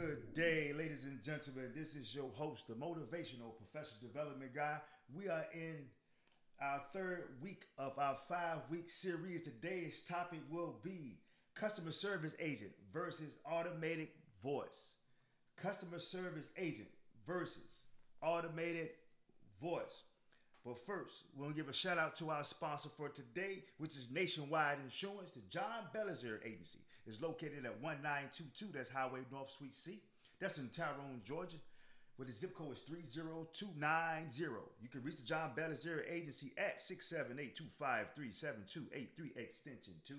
Good day, ladies and gentlemen. This is your host, the motivational professional development guy. We are in our third week of our five week series. Today's topic will be customer service agent versus automated voice. Customer service agent versus automated voice. But first, we're gonna give a shout out to our sponsor for today, which is Nationwide Insurance. The John Belizaire Agency is located at 1922. That's Highway North Suite C. That's in Tyrone, Georgia, where the zip code is 30290. You can reach the John Belizaire Agency at 678-253-7283 extension 2.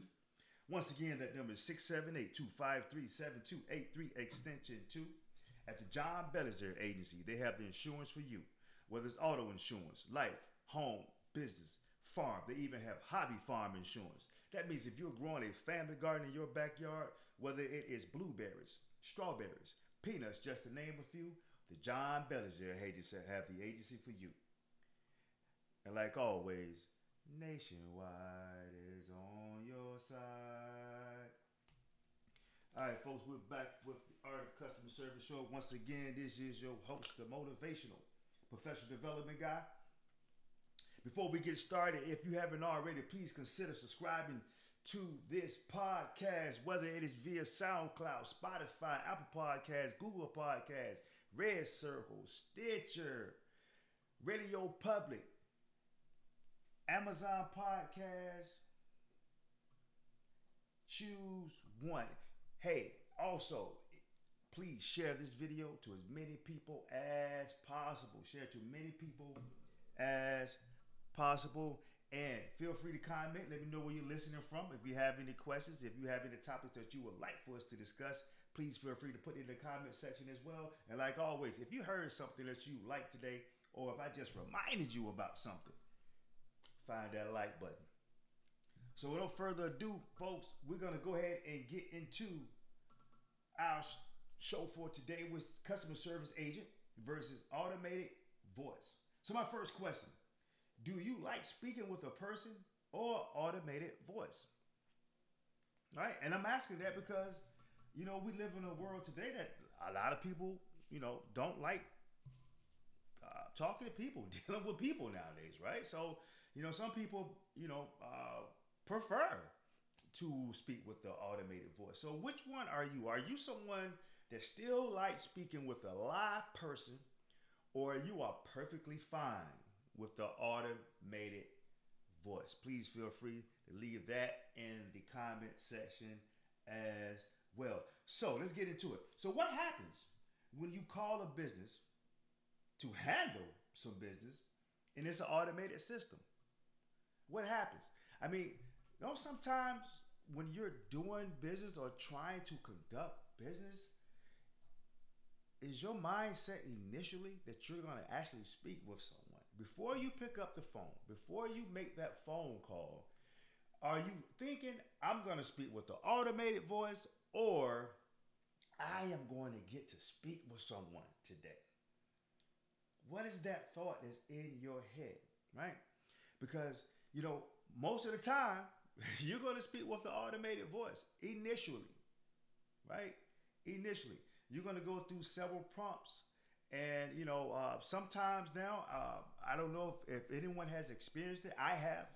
Once again, that number is 678-253-7283 extension 2. At the John Belizaire Agency, they have the insurance for you whether it's auto insurance, life, home, business, farm. They even have hobby farm insurance. That means if you're growing a family garden in your backyard, whether it is blueberries, strawberries, peanuts, just to name a few, the John Belizaire agency have the agency for you. And like always, Nationwide is on your side. All right, folks, we're back with the Art of Customer Service Show. Once again, this is your host, the motivational professional development guy. Before we get started, if you haven't already, please consider subscribing to this podcast, whether it is via SoundCloud, Spotify, Apple Podcasts, Google Podcasts, Red Circle, Stitcher, Radio Public, Amazon Podcast. Choose one. Hey, also, please share this video to as many people as possible. Share to many people as possible. And feel free to comment. Let me know where you're listening from. If you have any questions, if you have any topics that you would like for us to discuss, please feel free to put it in the comment section as well. And like always, if you heard something that you like today, or if I just reminded you about something, find that like button. So without further ado, folks, we're gonna go ahead and get into our show for today with customer service agent versus automated voice. So my first question, do you like speaking with a person or automated voice? Right? And I'm asking that because you know, we live in a world today that a lot of people, you know, don't like uh, talking to people, dealing with people nowadays, right? So, you know, some people, you know, uh, prefer to speak with the automated voice. So, which one are you? Are you someone that still like speaking with a live person, or you are perfectly fine with the automated voice. Please feel free to leave that in the comment section as well. So let's get into it. So, what happens when you call a business to handle some business and it's an automated system? What happens? I mean, you know, sometimes when you're doing business or trying to conduct business, is your mindset initially that you're going to actually speak with someone before you pick up the phone before you make that phone call are you thinking i'm going to speak with the automated voice or i am going to get to speak with someone today what is that thought that's in your head right? Because you know most of the time you're going to speak with the automated voice initially right? Initially. You're going to go through several prompts. And, you know, uh, sometimes now, uh, I don't know if, if anyone has experienced it. I have,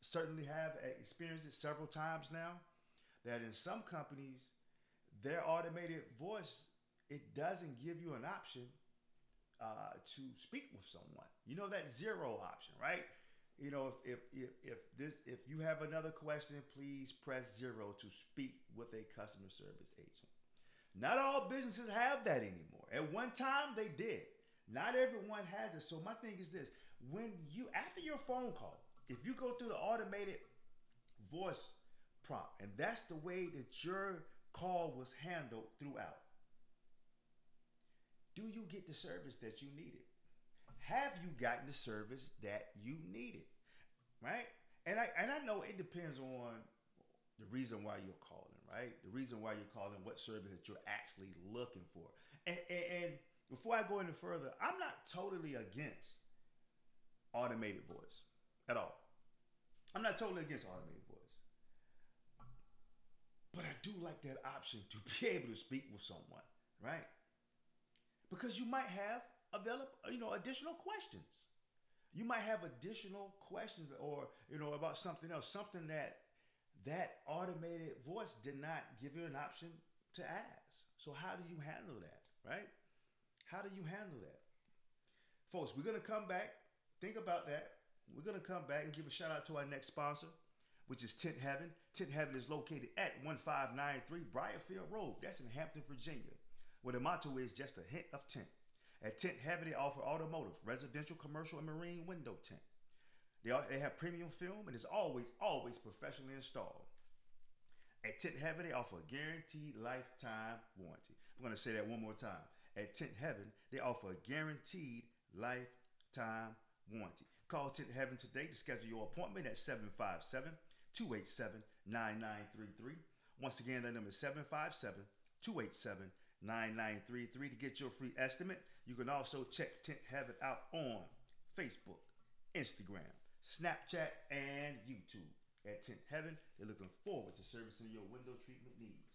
certainly have experienced it several times now, that in some companies, their automated voice, it doesn't give you an option uh, to speak with someone. You know that zero option, right? You know, if, if if if this if you have another question, please press zero to speak with a customer service agent. Not all businesses have that anymore. At one time they did. Not everyone has it. So my thing is this: when you after your phone call, if you go through the automated voice prompt, and that's the way that your call was handled throughout, do you get the service that you needed? Have you gotten the service that you needed? Right? And I and I know it depends on the reason why you're calling, right? The reason why you're calling, what service that you're actually looking for. And, and, and before I go any further, I'm not totally against automated voice at all. I'm not totally against automated voice. But I do like that option to be able to speak with someone right? Because you might have available, you know, additional questions. You might have additional questions or, you know, about something else, something that that automated voice did not give you an option to ask. So how do you handle that, right? How do you handle that? Folks, we're going to come back. Think about that. We're going to come back and give a shout out to our next sponsor, which is Tint Heaven. Tint Heaven is located at 1593 Briarfield Road. That's in Hampton, Virginia, where the motto is just a hint of tent. At Tint Heaven, they offer automotive, residential, commercial, and marine window tint. They, are, they have premium film and it's always, always professionally installed. At Tint Heaven, they offer a guaranteed lifetime warranty. I'm going to say that one more time. At Tint Heaven, they offer a guaranteed lifetime warranty. Call Tint Heaven today to schedule your appointment at 757 287 9933. Once again, that number is 757 287 9933 to get your free estimate. You can also check Tint Heaven out on Facebook, Instagram, Snapchat, and YouTube. At Tint Heaven, they're looking forward to servicing your window treatment needs.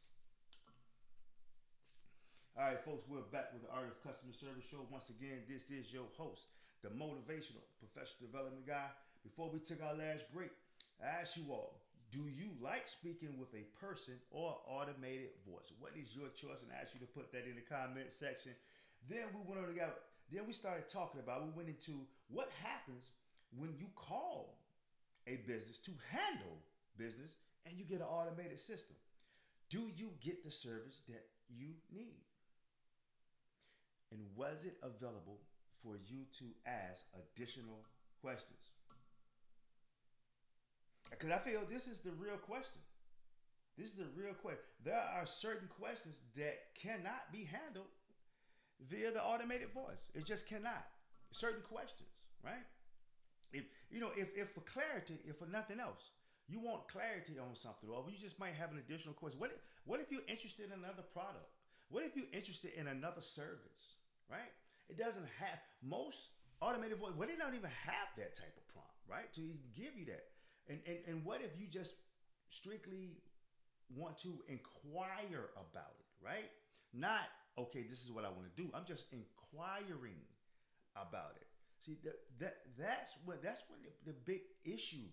All right, folks, we're back with the Art of Customer Service Show. Once again, this is your host, the motivational professional development guy. Before we took our last break, I asked you all, do you like speaking with a person or automated voice? What is your choice? And I asked you to put that in the comment section. Then we went on to together. Then we started talking about. We went into what happens when you call a business to handle business and you get an automated system. Do you get the service that you need? And was it available for you to ask additional questions? Because I feel this is the real question. This is the real question. There are certain questions that cannot be handled via the automated voice. It just cannot. Certain questions, right? If you know, if, if for clarity, if for nothing else, you want clarity on something, or you just might have an additional question. What if, what if you're interested in another product? What if you're interested in another service? Right? It doesn't have most automated voice. Well, they don't even have that type of prompt, right? To give you that. And, and, and what if you just strictly want to inquire about it, right? Not, okay, this is what I want to do. I'm just inquiring about it. See, that, that that's what that's when the, the big issue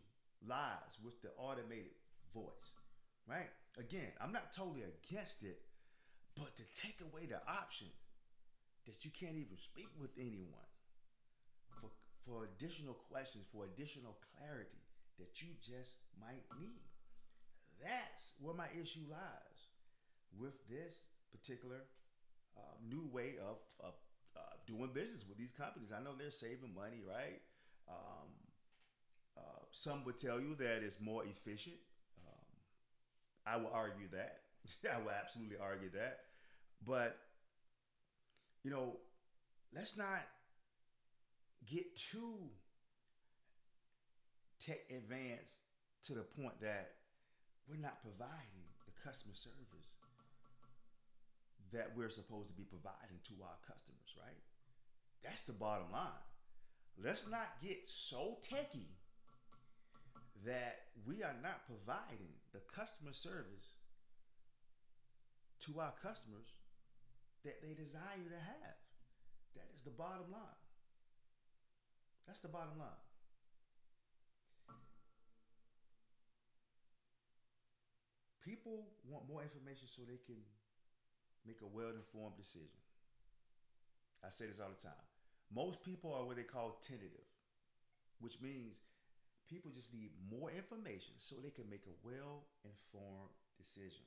lies with the automated voice, right? Again, I'm not totally against it, but to take away the option that you can't even speak with anyone for for additional questions, for additional clarity, that you just might need. That's where my issue lies with this particular uh, new way of, of uh, doing business with these companies. I know they're saving money, right? Um, uh, some would tell you that it's more efficient. Um, I will argue that. I will absolutely argue that. But, you know, let's not get too tech advanced to the point that we're not providing the customer service that we're supposed to be providing to our customers, right? That's the bottom line. Let's not get so techy that we are not providing the customer service to our customers that they desire to have. That is the bottom line. That's the bottom line. people want more information so they can make a well-informed decision. I say this all the time. Most people are what they call tentative, which means people just need more information so they can make a well-informed decision.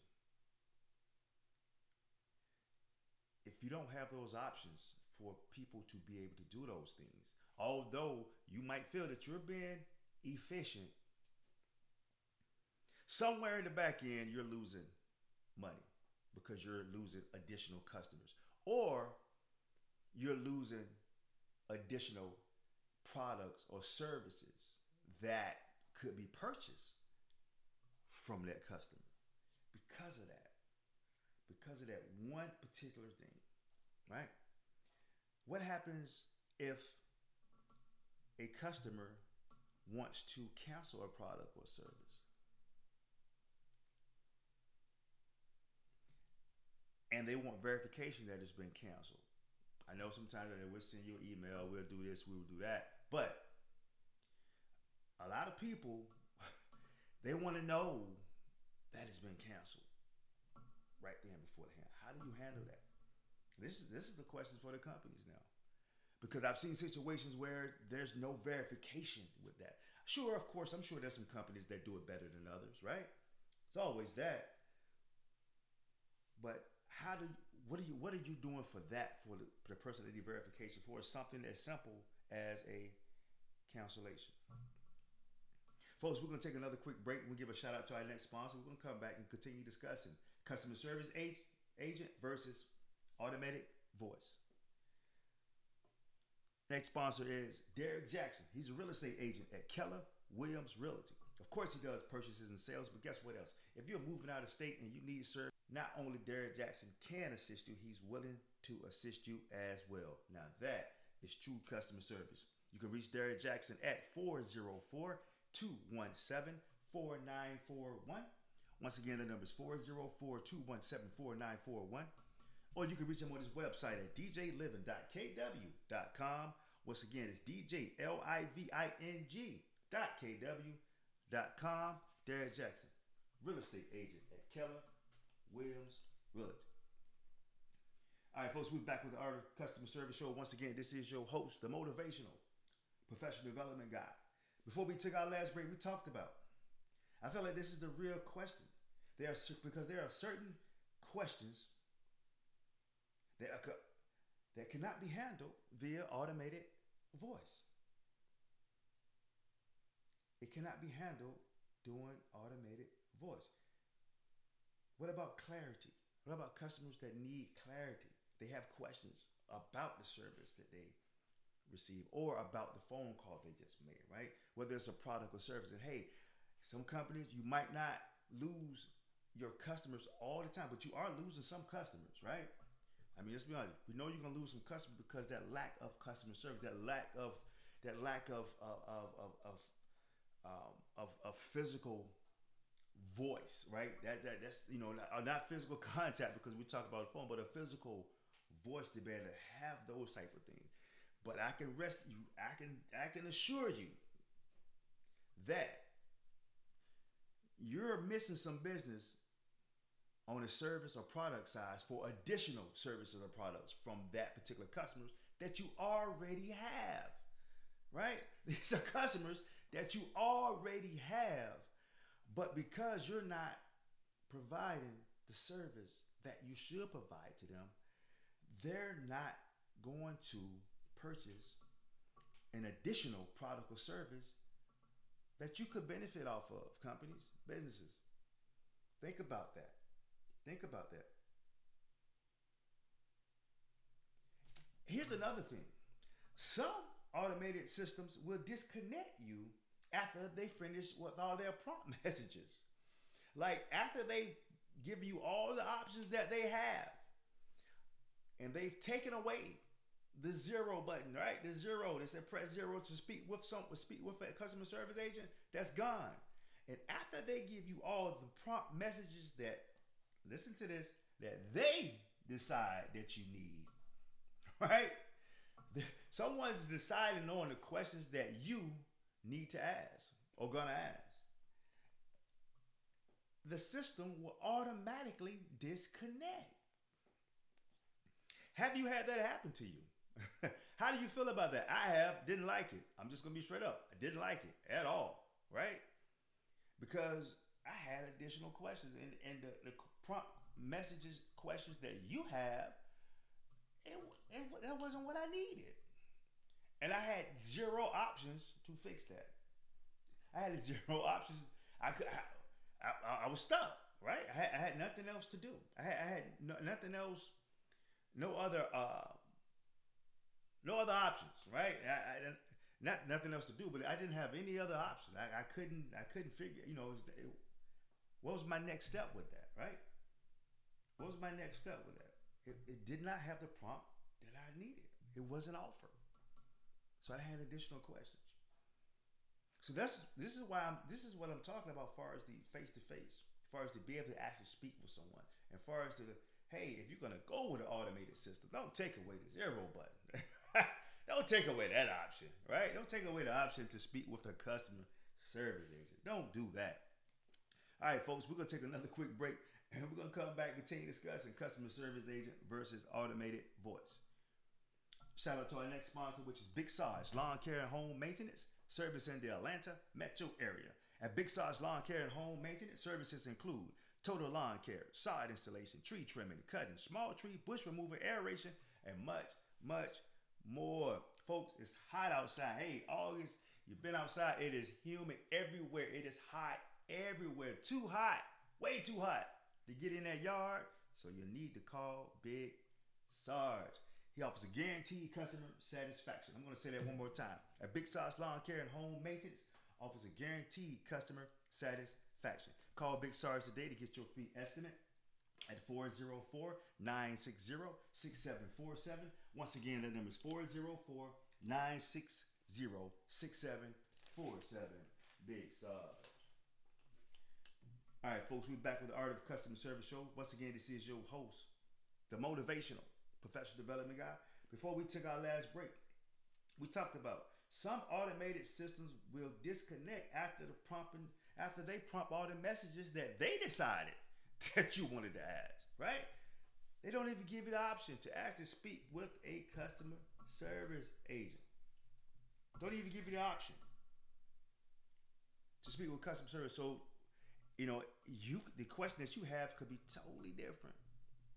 If you don't have those options for people to be able to do those things, although you might feel that you're being efficient somewhere in the back end you're losing money because you're losing additional customers or you're losing additional products or services that could be purchased from that customer because of that because of that one particular thing right what happens if a customer wants to cancel a product or service and they want verification that it's been canceled. I know sometimes they will send you an email, we'll do this, we will do that. But a lot of people, they want to know that it's been canceled right there beforehand. How do you handle that? This is this is the questions for the companies now. Because I've seen situations where there's no verification with that. Sure, of course, I'm sure there's some companies that do it better than others, right? It's always that. But how do what are you what are you doing for that for the, for the person that you verification for something as simple as a cancellation? Folks, we're going to take another quick break. We'll give a shout out to our next sponsor. We're going to come back and continue discussing customer service agent versus automatic voice. Next sponsor is Derek Jackson. He's a real estate agent at Keller Williams Realty. Of course, he does purchases and sales, but guess what else? If you're moving out of state and you need service, not only Derek Jackson can assist you, he's willing to assist you as well. Now, that is true customer service. You can reach Derek Jackson at 404 217 4941. Once again, the number is 404 217 4941. Or you can reach him on his website at djliving.kw.com. Once again, it's djliving.kw.com. Derek Jackson, real estate agent at Keller Williams Realty. All right, folks, we're back with of Customer Service Show. Once again, this is your host, the motivational professional development guy. Before we took our last break, we talked about. I feel like this is the real question. There are because there are certain questions that that cannot be handled via automated voice. It cannot be handled doing automated voice. What about clarity? What about customers that need clarity? They have questions about the service that they receive or about the phone call they just made, right? Whether it's a product or service. And hey, some companies you might not lose your customers all the time, but you are losing some customers, right? I mean, let's be honest. We know you're gonna lose some customers because that lack of customer service, that lack of that lack of of of of, um, of, of physical voice, right? That, that that's you know not, not physical contact because we talk about the phone, but a physical voice to be able to have those type of things. But I can rest you, I can I can assure you that you're missing some business on a service or product size for additional services or products from that particular customers that you already have. Right? These are customers that you already have. But because you're not providing the service that you should provide to them, they're not going to purchase an additional product or service that you could benefit off of, companies, businesses. Think about that. Think about that. Here's another thing some automated systems will disconnect you after they finish with all their prompt messages. Like after they give you all the options that they have, and they've taken away the zero button, right? The zero. They said press zero to speak with some speak with a customer service agent. That's gone. And after they give you all the prompt messages that listen to this, that they decide that you need, right? Someone's deciding on the questions that you need to ask or gonna ask. The system will automatically disconnect. Have you had that happen to you? How do you feel about that? I have, didn't like it. I'm just gonna be straight up. I didn't like it at all, right? Because had additional questions, and and the, the prompt messages questions that you have, it, it, that wasn't what I needed, and I had zero options to fix that. I had zero options. I could, I, I, I was stuck, right? I had, I had, nothing else to do. I had, I had no, nothing else, no other. Uh, no other options, right? I, not nothing else to do, but I didn't have any other option. I, I couldn't I couldn't figure, you know, it was, it, what was my next step with that, right? What was my next step with that? It, it did not have the prompt that I needed. It wasn't offered, so I had additional questions. So that's this is why I'm this is what I'm talking about. As far as the face to face, as far as to be able to actually speak with someone, and far as to hey, if you're gonna go with an automated system, don't take away the zero button. don't take away that option, right? Don't take away the option to speak with a customer service agent. Don't do that. All right, folks, we're gonna take another quick break, and we're gonna come back and continue discussing customer service agent versus automated voice. Shout out to our next sponsor, which is Big Sarge Lawn Care and Home Maintenance, service in the Atlanta metro area. At Big Sarge Lawn Care and Home Maintenance, services include total lawn care, sod installation, tree trimming, cutting, small tree, bush removal, aeration, and much, much more. Folks, it's hot outside. Hey, August, you've been outside. It is humid everywhere. It is hot everywhere. Too hot, way too hot to get in that yard. So you need to call Big Sarge. He offers a guaranteed customer satisfaction. I'm going to say that one more time. At Big Sarge Lawn Care and Home Maintenance offers a guaranteed customer satisfaction. Call Big Sarge today to get your free estimate at 404-960-6747. Once again, that number is 404-960-6747. Big Sarge. Folks, we're back with the Art of Customer Service Show. Once again, this is your host, the motivational professional development guy. Before we took our last break, we talked about some automated systems will disconnect after the prompting, after they prompt all the messages that they decided that you wanted to ask, right? They don't even give you the option to actually speak with a customer service agent. Don't even give you the option to speak with customer service. So, you know, you the question that you have could be totally different,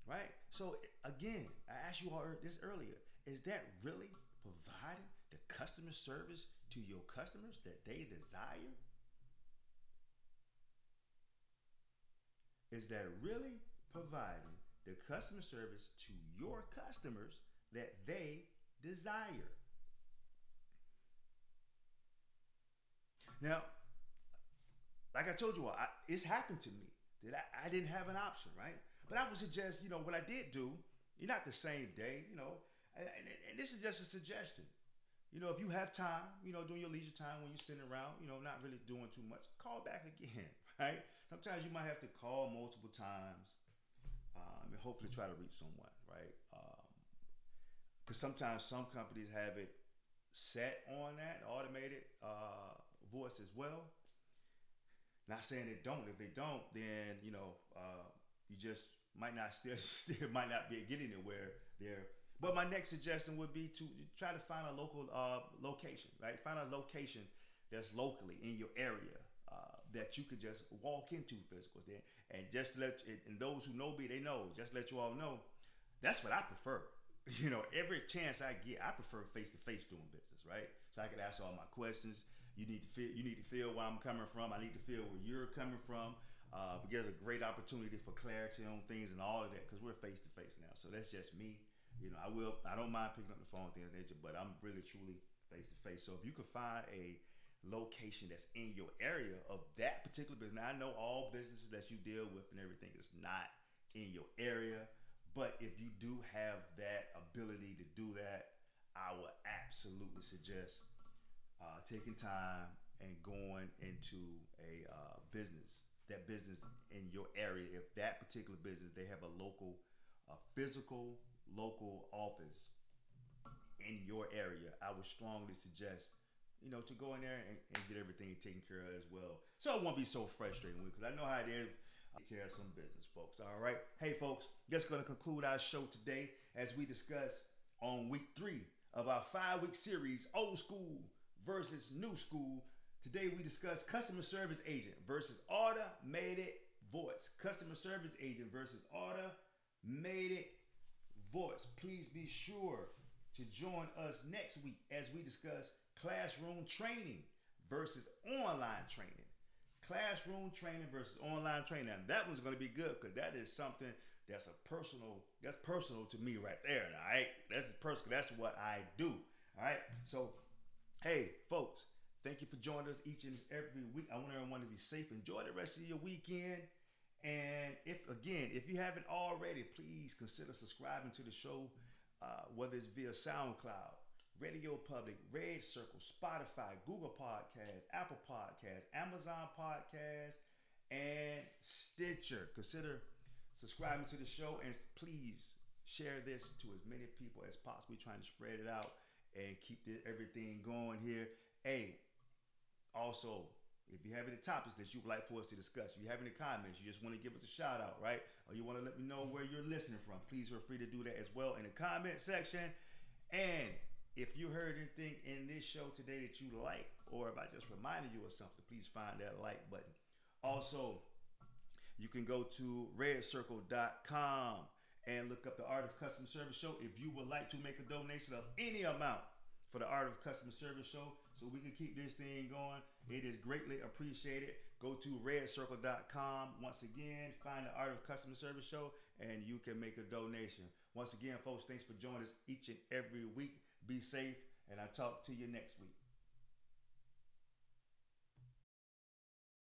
right? So again, I asked you all this earlier: Is that really providing the customer service to your customers that they desire? Is that really providing the customer service to your customers that they desire? Now, like I told you, I, it's happened to me that I, I didn't have an option, right? But I would suggest, you know, what I did do, you're not the same day, you know, and, and, and, this is just a suggestion. You know, if you have time, you know, during your leisure time when you're sitting around, you know, not really doing too much, call back again, right? Sometimes you might have to call multiple times um, and hopefully try to reach someone, right? Because um, sometimes some companies have it set on that automated uh, voice as well. Not saying they don't. If they don't, then you know uh, you just might not still still might not be getting anywhere there. But my next suggestion would be to try to find a local uh, location, right? Find a location that's locally in your area uh, that you could just walk into physicals there, and just let and those who know me, they know. Just let you all know, that's what I prefer. You know, every chance I get, I prefer face to face doing business, right? So I can ask all my questions. You need to feel. You need to feel where I'm coming from. I need to feel where you're coming from. Uh, gives a great opportunity for clarity on things and all of that because we're face to face now. So that's just me. You know, I will. I don't mind picking up the phone, things nature, but I'm really truly face to face. So if you could find a location that's in your area of that particular business. Now I know all businesses that you deal with and everything is not in your area, but if you do have that ability to do that, I would absolutely suggest uh, taking time and going into a uh, business, that business in your area. If that particular business they have a local, a physical local office in your area, I would strongly suggest, you know, to go in there and, and get everything taken care of as well. So it won't be so frustrating because I know how it is. Take care of some business, folks. All right. Hey, folks, that's going to conclude our show today as we discuss on week three of our five week series, Old School versus New School. Today we discuss customer service agent versus automated voice. Customer service agent versus automated voice. Please be sure to join us next week as we discuss classroom training versus online training. Classroom training versus online training. And that one's going to be good because that is something that's a personal, that's personal to me right there. All right. That's personal. That's what I do. All right. So, hey, folks, thank you for joining us each and every week. I want everyone to be safe. Enjoy the rest of your weekend. And if again, if you haven't already, please consider subscribing to the show, uh, whether it's via SoundCloud, Radio Public, Red Circle, Spotify, Google Podcasts, Apple Podcasts, Amazon Podcasts, and Stitcher. Consider subscribing to the show, and please share this to as many people as possible. Trying to spread it out and keep the, everything going here. Hey, also, if you have any topics that you would like for us to discuss, if you have any comments, you just want to give us a shout out, right? Or you want to let me know where you're listening from, please feel free to do that as well in the comment section. And if you heard anything in this show today that you like, or if I just reminded you of something, please find that like button. Also, you can go to redcircle.com and look up the Art of Customer Service Show if you would like to make a donation of any amount for the Art of Customer Service Show so we can keep this thing going. It is greatly appreciated. Go to redcircle.com. Once again, find the Art of Customer Service Show and you can make a donation. Once again, folks, thanks for joining us each and every week. Be safe, and I'll talk to you next week.